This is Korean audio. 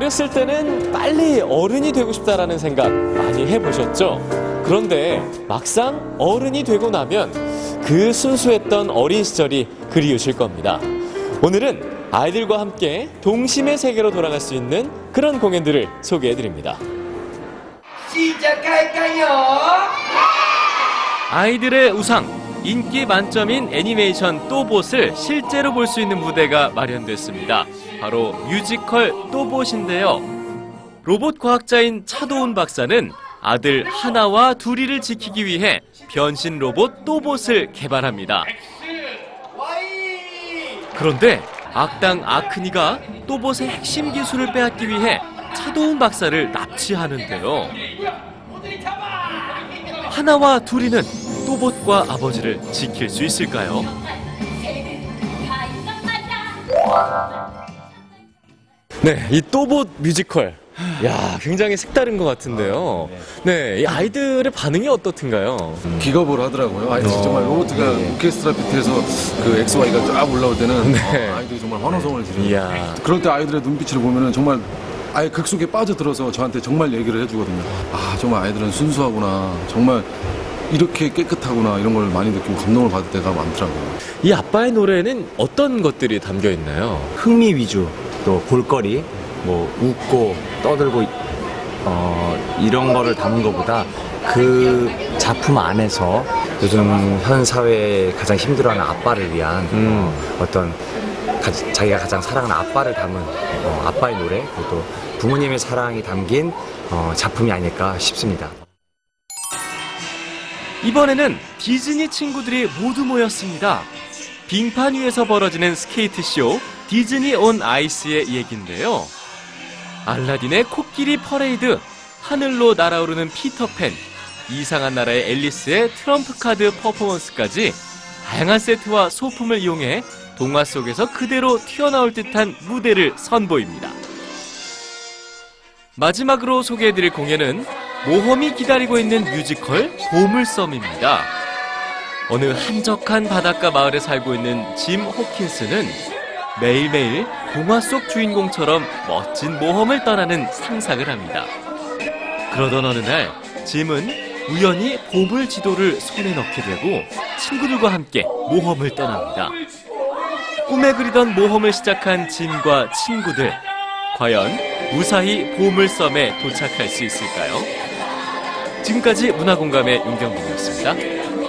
어렸을 때는 빨리 어른이 되고 싶다라는 생각 많이 해보셨죠? 그런데 막상 어른이 되고 나면 그 순수했던 어린 시절이 그리우실 겁니다. 오늘은 아이들과 함께 동심의 세계로 돌아갈 수 있는 그런 공연들을 소개해드립니다. 시작할까요? 아이들의 우상, 인기 만점인 애니메이션 또봇을 실제로 볼 수 있는 무대가 마련됐습니다. 바로 뮤지컬 또봇인데요. 로봇 과학자인 차도훈 박사는 아들 하나와 둘이를 지키기 위해 변신 로봇 또봇을 개발합니다. 그런데 악당 아크니가 또봇의 핵심 기술을 빼앗기 위해 차도훈 박사를 납치하는데요. 하나와 둘이는 또봇과 아버지를 지킬 수 있을까요? 네, 이 또봇 뮤지컬. 야, 굉장히 색다른 것 같은데요. 네, 이 아이들의 반응이 어떻든가요? 기겁을 하더라고요. 아이들이 어. 정말 로보트가 오케스트라 비트에서 그 XY가 쫙 올라올 때는 네. 어, 아이들이 정말 환호성을 지르요 이야. 그럴 때 아이들의 눈빛을 보면은 정말 아예 극 속에 빠져들어서 저한테 정말 얘기를 해주거든요. 아 정말 아이들은 순수하구나. 정말 이렇게 깨끗하구나 이런 걸 많이 느끼고 감동을 받을 때가 많더라고요. 이 아빠의 노래는 어떤 것들이 담겨 있나요? 흥미 위주 또 볼거리 뭐 웃고 떠들고 어, 이런 거를 담은 것보다 그 작품 안에서 요즘 현 사회에 가장 힘들어하는 아빠를 위한 음. 어떤 가- 자기가 가장 사랑하는 아빠를 담은 어, 아빠의 노래 그리고 또 부모님의 사랑이 담긴 어, 작품이 아닐까 싶습니다. 이번에는 디즈니 친구들이 모두 모였습니다. 빙판 위에서 벌어지는 스케이트 쇼 디즈니 온 아이스의 얘긴데요. 알라딘의 코끼리 퍼레이드, 하늘로 날아오르는 피터팬, 이상한 나라의 앨리스의 트럼프 카드 퍼포먼스까지 다양한 세트와 소품을 이용해 동화 속에서 그대로 튀어나올 듯한 무대를 선보입니다. 마지막으로 소개해드릴 공연은 모험이 기다리고 있는 뮤지컬 보물섬입니다. 어느 한적한 바닷가 마을에 살고 있는 짐 호킨스는 매일매일 동화 속 주인공처럼 멋진 모험을 떠나는 상상을 합니다. 그러던 어느 날 짐은 우연히 보물 지도를 손에 넣게 되고 친구들과 함께 모험을 떠납니다. 꿈에 그리던 모험을 시작한 짐과 친구들. 과연 무사히 보물섬에 도착할 수 있을까요? 지금까지 문화공감의 윤경빈이었습니다.